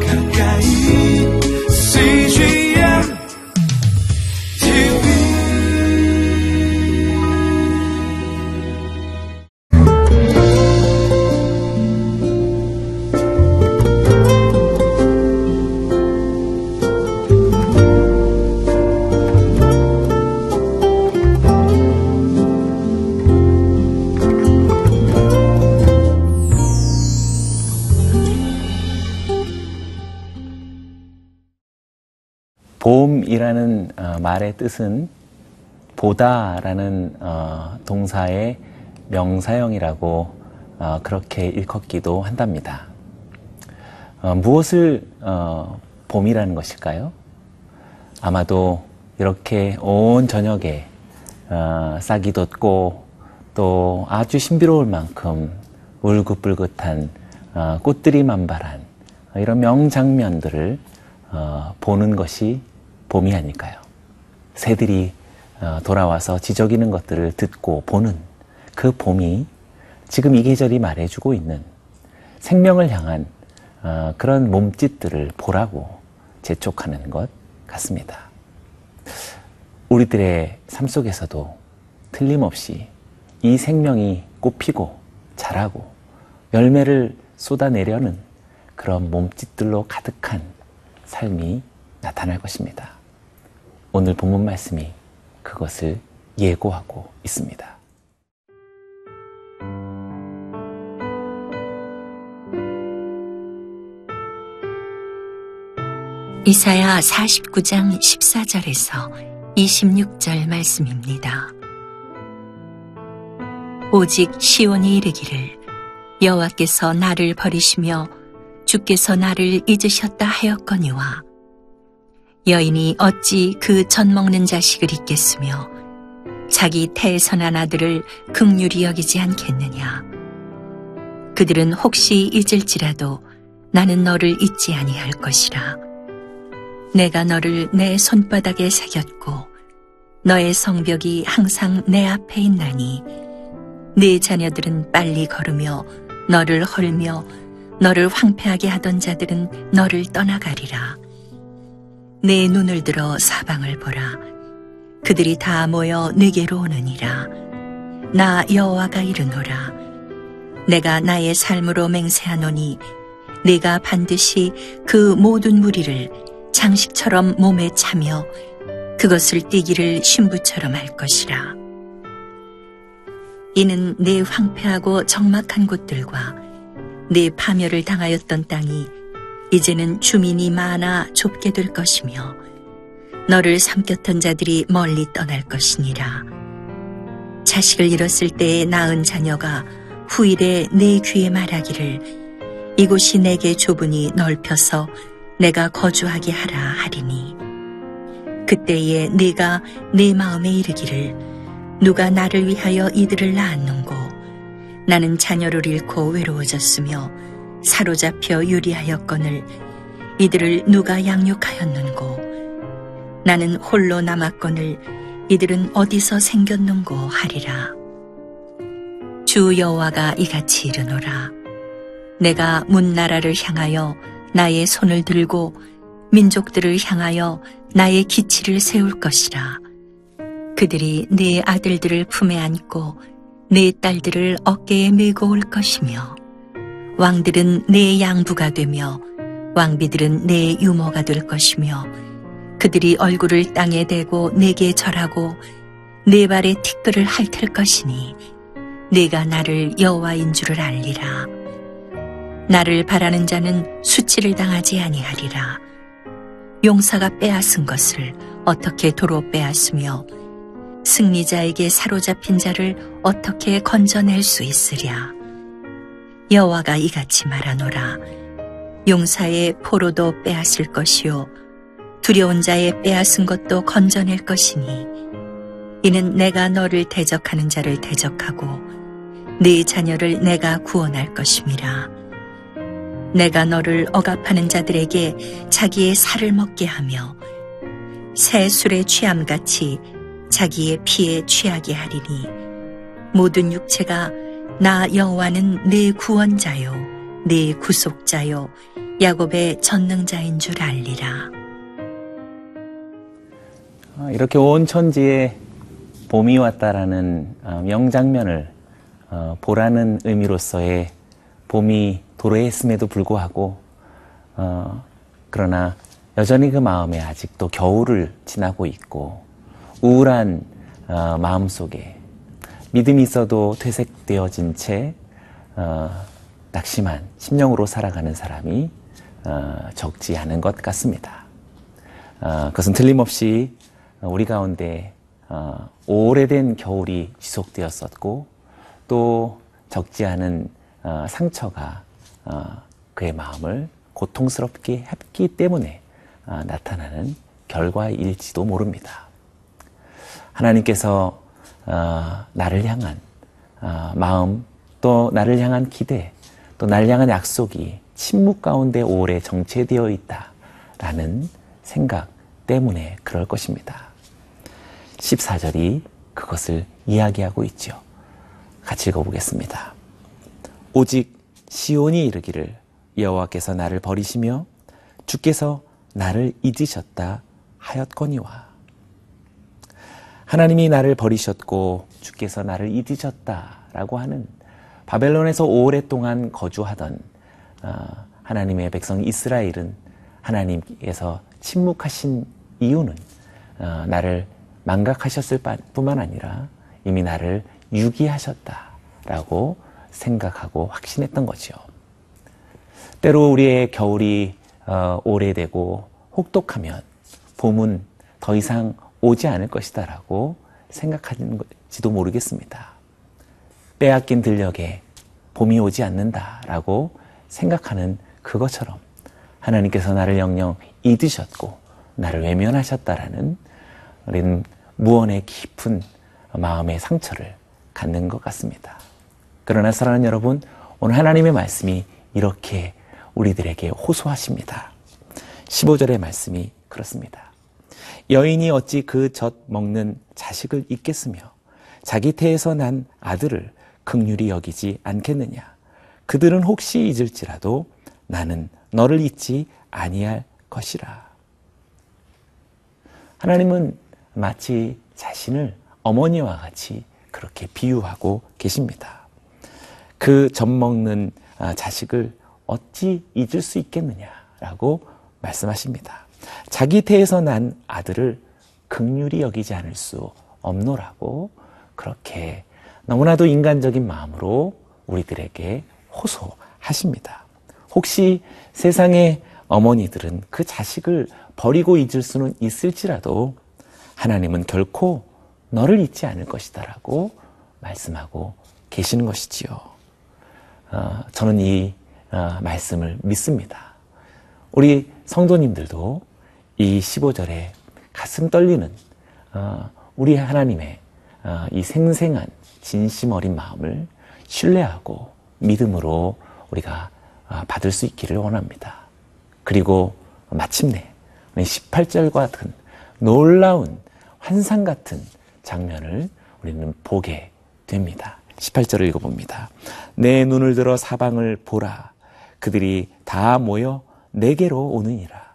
가까 봄이라는 어, 말의 뜻은 보다라는 어, 동사의 명사형이라고 어, 그렇게 일컫기도 한답니다. 어, 무엇을 어, 봄이라는 것일까요? 아마도 이렇게 온 저녁에 어, 싹이 돋고 또 아주 신비로울 만큼 울긋불긋한 어, 꽃들이 만발한 어, 이런 명장면들을 어, 보는 것이 봄이 아닐까요? 새들이 어, 돌아와서 지저귀는 것들을 듣고 보는 그 봄이 지금 이 계절이 말해주고 있는 생명을 향한 어, 그런 몸짓들을 보라고 재촉하는 것 같습니다. 우리들의 삶 속에서도 틀림없이 이 생명이 꽃피고 자라고 열매를 쏟아내려는 그런 몸짓들로 가득한 삶이 나타날 것입니다. 오늘 본문 말씀이 그것을 예고하고 있습니다. 이사야 49장 14절에서 26절 말씀입니다. 오직 시온이 이르기를 여호와께서 나를 버리시며 주께서 나를 잊으셨다 하였거니와 여인이 어찌 그 젖 먹는 자식을 잊겠으며 자기 태선한 아들을 극률이 여기지 않겠느냐 그들은 혹시 잊을지라도 나는 너를 잊지 아니할 것이라 내가 너를 내 손바닥에 새겼고 너의 성벽이 항상 내 앞에 있나니 네 자녀들은 빨리 걸으며 너를 헐며 너를 황폐하게 하던 자들은 너를 떠나가리라. 내 눈을 들어 사방을 보라. 그들이 다 모여 내게로 오느니라. 나 여호와가 이르노라. 내가 나의 삶으로 맹세하노니 네가 반드시 그 모든 무리를 장식처럼 몸에 차며 그것을 띠기를 신부처럼 할 것이라. 이는 내 황폐하고 적막한 곳들과 내 파멸을 당하였던 땅이 이제는 주민이 많아 좁게 될 것이며 너를 삼켰던 자들이 멀리 떠날 것이니라. 자식을 잃었을 때에 낳은 자녀가 후일에 내 귀에 말하기를 이곳이 내게 좁으니 넓혀서 내가 거주하게 하라 하리니 그때에 네가 내 마음에 이르기를 누가 나를 위하여 이들을 낳았는고 나는 자녀를 잃고 외로워졌으며 사로잡혀 유리하였거늘 이들을 누가 양육하였는고? 나는 홀로 남았거늘 이들은 어디서 생겼는고 하리라. 주 여호와가 이같이 이르노라. 내가 문나라를 향하여 나의 손을 들고 민족들을 향하여 나의 기치를 세울 것이라. 그들이 네 아들들을 품에 안고 네 딸들을 어깨에 메고 올 것이며 왕들은 네 양부가 되며 왕비들은 네 유모가 될 것이며 그들이 얼굴을 땅에 대고 내게 절하고 네 발에 티끌을 핥을 것이니 네가 나를 여호와인 줄을 알리라. 나를 바라는 자는 수치를 당하지 아니하리라. 용사가 빼앗은 것을 어떻게 도로 빼앗으며 승리자에게 사로잡힌 자를 어떻게 건져낼 수 있으랴. 여호와가 이같이 말하노라. 용사의 포로도 빼앗을 것이요 두려운 자의 빼앗은 것도 건져낼 것이니 이는 내가 너를 대적하는 자를 대적하고 네 자녀를 내가 구원할 것임이라. 내가 너를 억압하는 자들에게 자기의 살을 먹게 하며 새 술에 취함같이 자기의 피에 취하게 하리니 모든 육체가 나 여호와는 내 구원자요 내 구속자요 야곱의 전능자인 줄 알리라. 어, 이렇게 온 천지에 봄이 왔다라는 어, 명장면을 어, 보라는 의미로서의 봄이 도래했음에도 불구하고 어, 그러나 여전히 그 마음에 아직도 겨울을 지나고 있고 우울한 어, 마음 속에 믿음이 있어도 퇴색되어진 채 어, 낙심한 심령으로 살아가는 사람이 어, 적지 않은 것 같습니다. 어, 그것은 틀림없이 우리 가운데 어, 오래된 겨울이 지속되었었고 또 적지 않은 어, 상처가 어, 그의 마음을 고통스럽게 했기 때문에 어, 나타나는 결과일지도 모릅니다. 하나님께서 어, 나를 향한 어, 마음 또 나를 향한 기대 또 나를 향한 약속이 침묵 가운데 오래 정체되어 있다라는 생각 때문에 그럴 것입니다. 14절이 그것을 이야기하고 있죠. 같이 읽어보겠습니다. 오직 시온이 이르기를 여호와께서 나를 버리시며 주께서 나를 잊으셨다 하였거니와 하나님이 나를 버리셨고 주께서 나를 잊으셨다라고 하는 바벨론에서 오랫동안 거주하던 어, 하나님의 백성 이스라엘은 하나님께서 침묵하신 이유는 어, 나를 망각하셨을 뿐만 아니라 이미 나를 유기하셨다라고 생각하고 확신했던 거죠. 때로 우리의 겨울이 어, 오래되고 혹독하면 봄은 더 이상 오지 않을 것이다라고 생각하는지도 모르겠습니다. 빼앗긴 들녘에 봄이 오지 않는다라고 생각하는 그것처럼 하나님께서 나를 영영 잊으셨고 나를 외면하셨다라는 우리는 무언의 깊은 마음의 상처를 갖는 것 같습니다. 그러나 사랑하는 여러분, 오늘 하나님의 말씀이 이렇게 우리들에게 호소하십니다. 15절의 말씀이 그렇습니다. 여인이 어찌 그 젖 먹는 자식을 잊겠으며 자기 태에서 난 아들을 극률이 여기지 않겠느냐. 그들은 혹시 잊을지라도 나는 너를 잊지 아니할 것이라. 하나님은 마치 자신을 어머니와 같이 그렇게 비유하고 계십니다. 그 젖 먹는 아, 자식을 어찌 잊을 수 있겠느냐라고 말씀하십니다. 자기 태에서 난 아들을 극률이 여기지 않을 수 없노라고 그렇게 너무나도 인간적인 마음으로 우리들에게 호소하십니다. 혹시 세상의 어머니들은 그 자식을 버리고 잊을 수는 있을지라도 하나님은 결코 너를 잊지 않을 것이다라고 말씀하고 계시는 것이지요. 어, 저는 이 어, 말씀을 믿습니다. 우리 성도님들도 이 15절에 가슴 떨리는 어, 우리 하나님의 어, 이 생생한 진심 어린 마음을 신뢰하고 믿음으로 우리가 어, 받을 수 있기를 원합니다. 그리고 마침내 18절과 같은 놀라운 환상 같은 장면을 우리는 보게 됩니다. 18절을 읽어봅니다. 내 눈을 들어 사방을 보라. 그들이 다 모여 내게로 오느니라.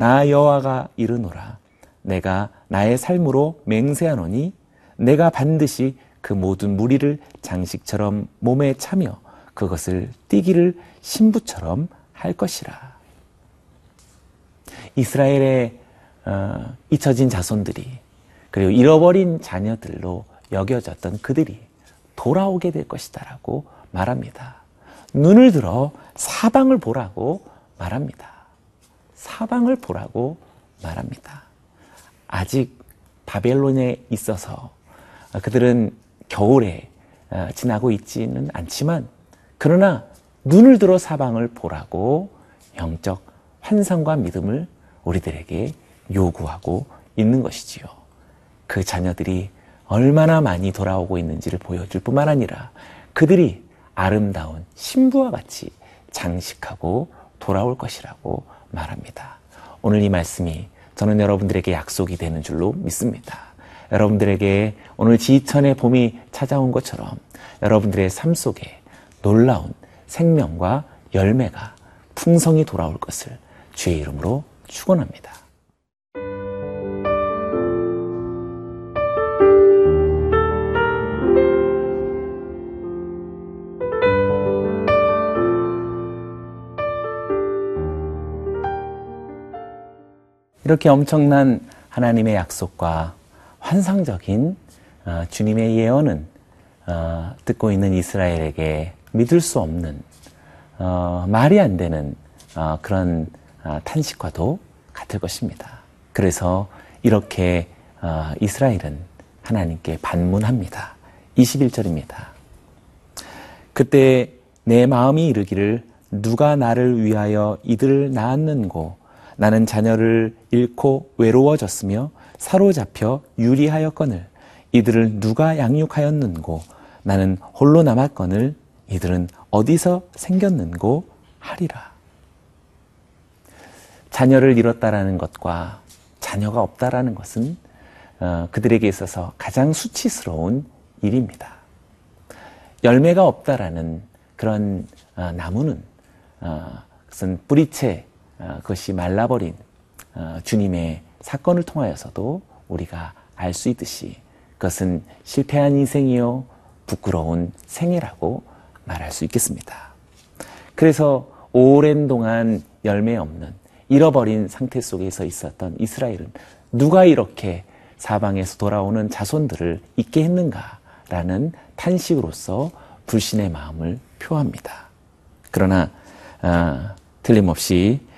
나 여호와가 이르노라. 내가 나의 삶으로 맹세하노니 내가 반드시 그 모든 무리를 장식처럼 몸에 차며 그것을 띠기를 신부처럼 할 것이라. 이스라엘의 어, 잊혀진 자손들이 그리고 잃어버린 자녀들로 여겨졌던 그들이 돌아오게 될 것이다라고 말합니다. 눈을 들어 사방을 보라고 말합니다. 사방을 보라고 말합니다. 아직 바벨론에 있어서 그들은 겨울에 어, 지나고 있지는 않지만 그러나 눈을 들어 사방을 보라고 영적 환상과 믿음을 우리들에게 요구하고 있는 것이지요. 그 자녀들이 얼마나 많이 돌아오고 있는지를 보여줄 뿐만 아니라 그들이 아름다운 신부와 같이 장식하고 돌아올 것이라고 말합니다. 오늘 이 말씀이 저는 여러분들에게 약속이 되는 줄로 믿습니다. 여러분들에게 오늘 지천의 봄이 찾아온 것처럼 여러분들의 삶 속에 놀라운 생명과 열매가 풍성이 돌아올 것을 주의 이름으로 축원합니다. 이렇게 엄청난 하나님의 약속과 환상적인 어, 주님의 예언은 어, 듣고 있는 이스라엘에게 믿을 수 없는 어, 말이 안 되는 어, 그런 어, 탄식과도 같을 것입니다. 그래서 이렇게 어, 이스라엘은 하나님께 반문합니다. 21절입니다. 그때 내 마음이 이르기를 누가 나를 위하여 이들을 낳았는고 나는 자녀를 잃고 외로워졌으며 사로잡혀 유리하였거늘 이들을 누가 양육하였는고 나는 홀로 남았거늘 이들은 어디서 생겼는고 하리라. 자녀를 잃었다라는 것과 자녀가 없다라는 것은 어, 그들에게 있어서 가장 수치스러운 일입니다. 열매가 없다라는 그런 어, 나무는 어, 그것은 뿌리채 어, 그것이 말라버린 어, 주님의 사건을 통하여서도 우리가 알 수 있듯이 그것은 실패한 인생이요 부끄러운 생애라고 말할 수 있겠습니다. 그래서 오랜 동안 열매 없는 잃어버린 상태 속에서 있었던 이스라엘은 누가 이렇게 사방에서 돌아오는 자손들을 잊게 했는가라는 탄식으로서 불신의 마음을 표합니다. 그러나 어, 틀림없이 어,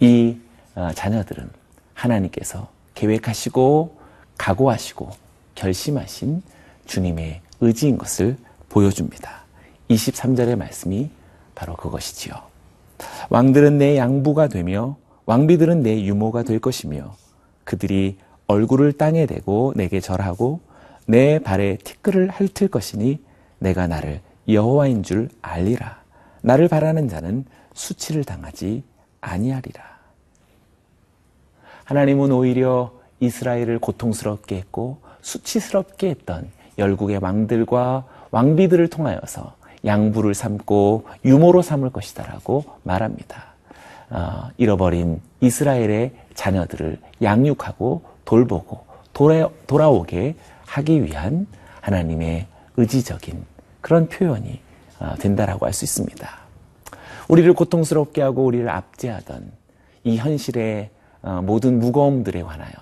이 어, 자녀들은 하나님께서 계획하시고 각오하시고 결심하신 주님의 의지인 것을 보여줍니다. 23절의 말씀이 바로 그것이지요. 왕들은 내 양부가 되며 왕비들은 내 유모가 될 것이며 그들이 얼굴을 땅에 대고 내게 절하고 내 발에 티끌을 핥을 것이니 내가 나를 여호와인 줄 알리라. 나를 바라는 자는 수치를 당하지 아니하리라. 하나님은 오히려 이스라엘을 고통스럽게 했고 수치스럽게 했던 열국의 왕들과 왕비들을 통하여서 양부를 삼고 유모로 삼을 것이다라고 말합니다. 어, 잃어버린 이스라엘의 자녀들을 양육하고 돌보고 돌아, 돌아오게 하기 위한 하나님의 의지적인 그런 표현이 어, 된다라고 할 수 있습니다. 우리를 고통스럽게 하고 우리를 압제하던 이 현실의 어, 모든 무거움들에 관하여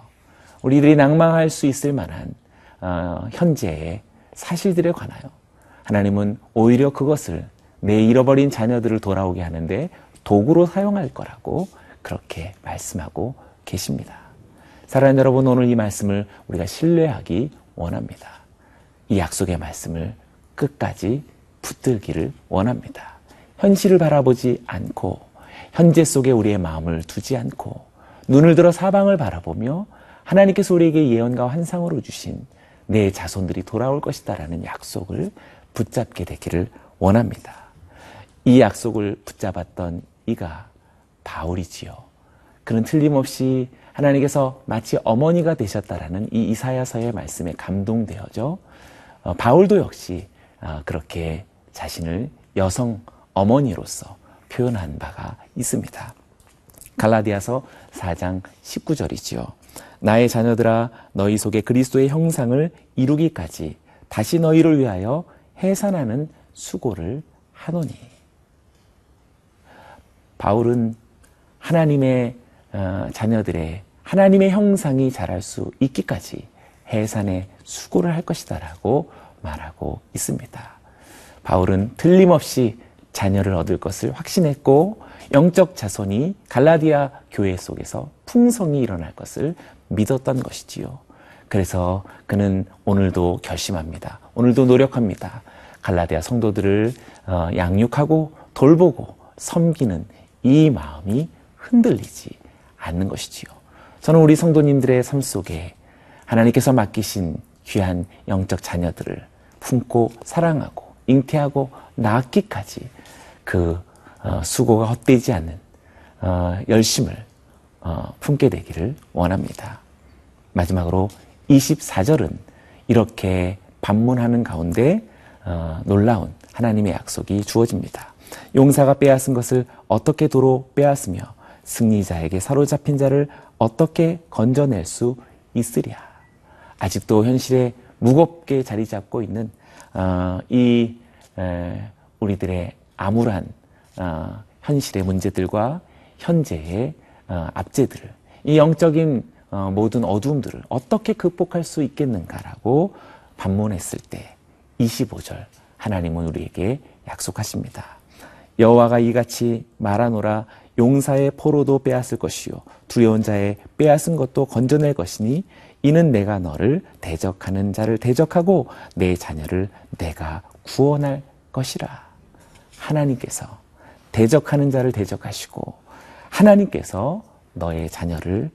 우리들이 낭망할 수 있을 만한 어, 현재의 사실들에 관하여 하나님은 오히려 그것을 내 잃어버린 자녀들을 돌아오게 하는데 도구로 사용할 거라고 그렇게 말씀하고 계십니다. 사랑하는 여러분, 오늘 이 말씀을 우리가 신뢰하기 원합니다. 이 약속의 말씀을 끝까지 붙들기를 원합니다. 현실을 바라보지 않고 현재 속에 우리의 마음을 두지 않고 눈을 들어 사방을 바라보며 하나님께서 우리에게 예언과 환상으로 주신 내 자손들이 돌아올 것이다라는 약속을 붙잡게 되기를 원합니다. 이 약속을 붙잡았던 이가 바울이지요. 그는 틀림없이 하나님께서 마치 어머니가 되셨다라는 이 이사야서의 말씀에 감동되어져 어, 바울도 역시 어, 그렇게 자신을 여성 어머니로서 표현한 바가 있습니다. 갈라디아서 4장 19절이지요. 나의 자녀들아 너희 속에 그리스도의 형상을 이루기까지 다시 너희를 위하여 해산하는 수고를 하노니. 바울은 하나님의 어, 자녀들의 하나님의 형상이 자랄 수 있기까지 해산의 수고를 할 것이다라고 말하고 있습니다. 바울은 틀림없이 자녀를 얻을 것을 확신했고 영적 자손이 갈라디아 교회 속에서 풍성이 일어날 것을 믿었던 것이지요. 그래서 그는 오늘도 결심합니다. 오늘도 노력합니다. 갈라디아 성도들을 어, 양육하고 돌보고 섬기는 이 마음이 흔들리지 않는 것이지요. 저는 우리 성도님들의 삶 속에 하나님께서 맡기신 귀한 영적 자녀들을 품고 사랑하고 잉태하고 낳기까지 그 어, 수고가 헛되지 않는 어, 열심을 품게 되기를 원합니다. 마지막으로 24절은 이렇게 반문하는 가운데 놀라운 하나님의 약속이 주어집니다. 용사가 빼앗은 것을 어떻게 도로 빼앗으며 승리자에게 사로잡힌 자를 어떻게 건져낼 수 있으랴. 아직도 현실에 무겁게 자리 잡고 있는 어, 이 에, 우리들의 암울한 어, 현실의 문제들과 현재의 어, 압제들을 이 영적인 어, 모든 어두움들을 어떻게 극복할 수 있겠는가라고 반문했을 때 25절 하나님은 우리에게 약속하십니다. 여호와가 이같이 말하노라 용사의 포로도 빼앗을 것이요 두려운 자의 빼앗은 것도 건져낼 것이니 이는 내가 너를 대적하는 자를 대적하고 내 자녀를 내가 구원할 것이라. 하나님께서 대적하는 자를 대적하시고 하나님께서 너의 자녀를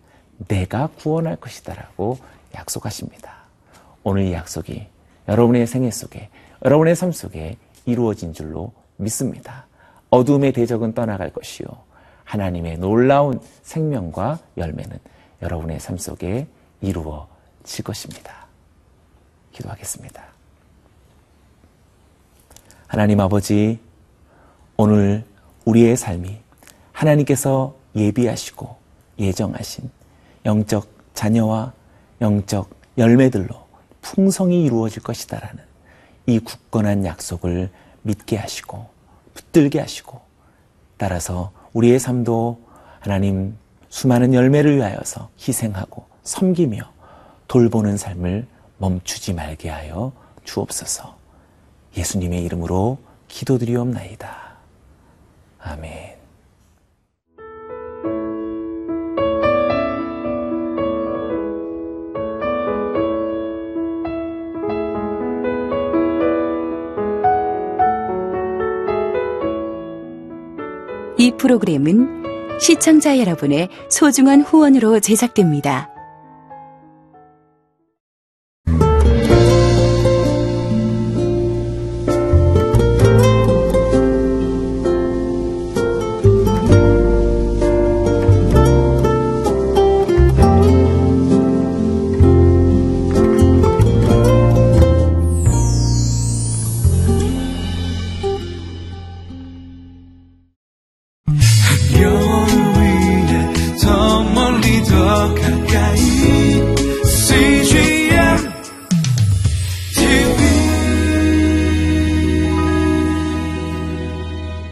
내가 구원할 것이다라고 약속하십니다. 오늘 이 약속이 여러분의 생애 속에 여러분의 삶 속에 이루어진 줄로 믿습니다. 어둠의 대적은 떠나갈 것이요 하나님의 놀라운 생명과 열매는 여러분의 삶 속에 이루어질 것입니다. 기도하겠습니다. 하나님 아버지, 오늘 우리의 삶이 하나님께서 예비하시고 예정하신 영적 자녀와 영적 열매들로 풍성이 이루어질 것이다라는 이 굳건한 약속을 믿게 하시고 붙들게 하시고 따라서 우리의 삶도 하나님 수많은 열매를 위하여서 희생하고 섬기며 돌보는 삶을 멈추지 말게 하여 주옵소서. 예수님의 이름으로 기도드리옵나이다. 아멘. 이 프로그램은 시청자 여러분의 소중한 후원으로 제작됩니다.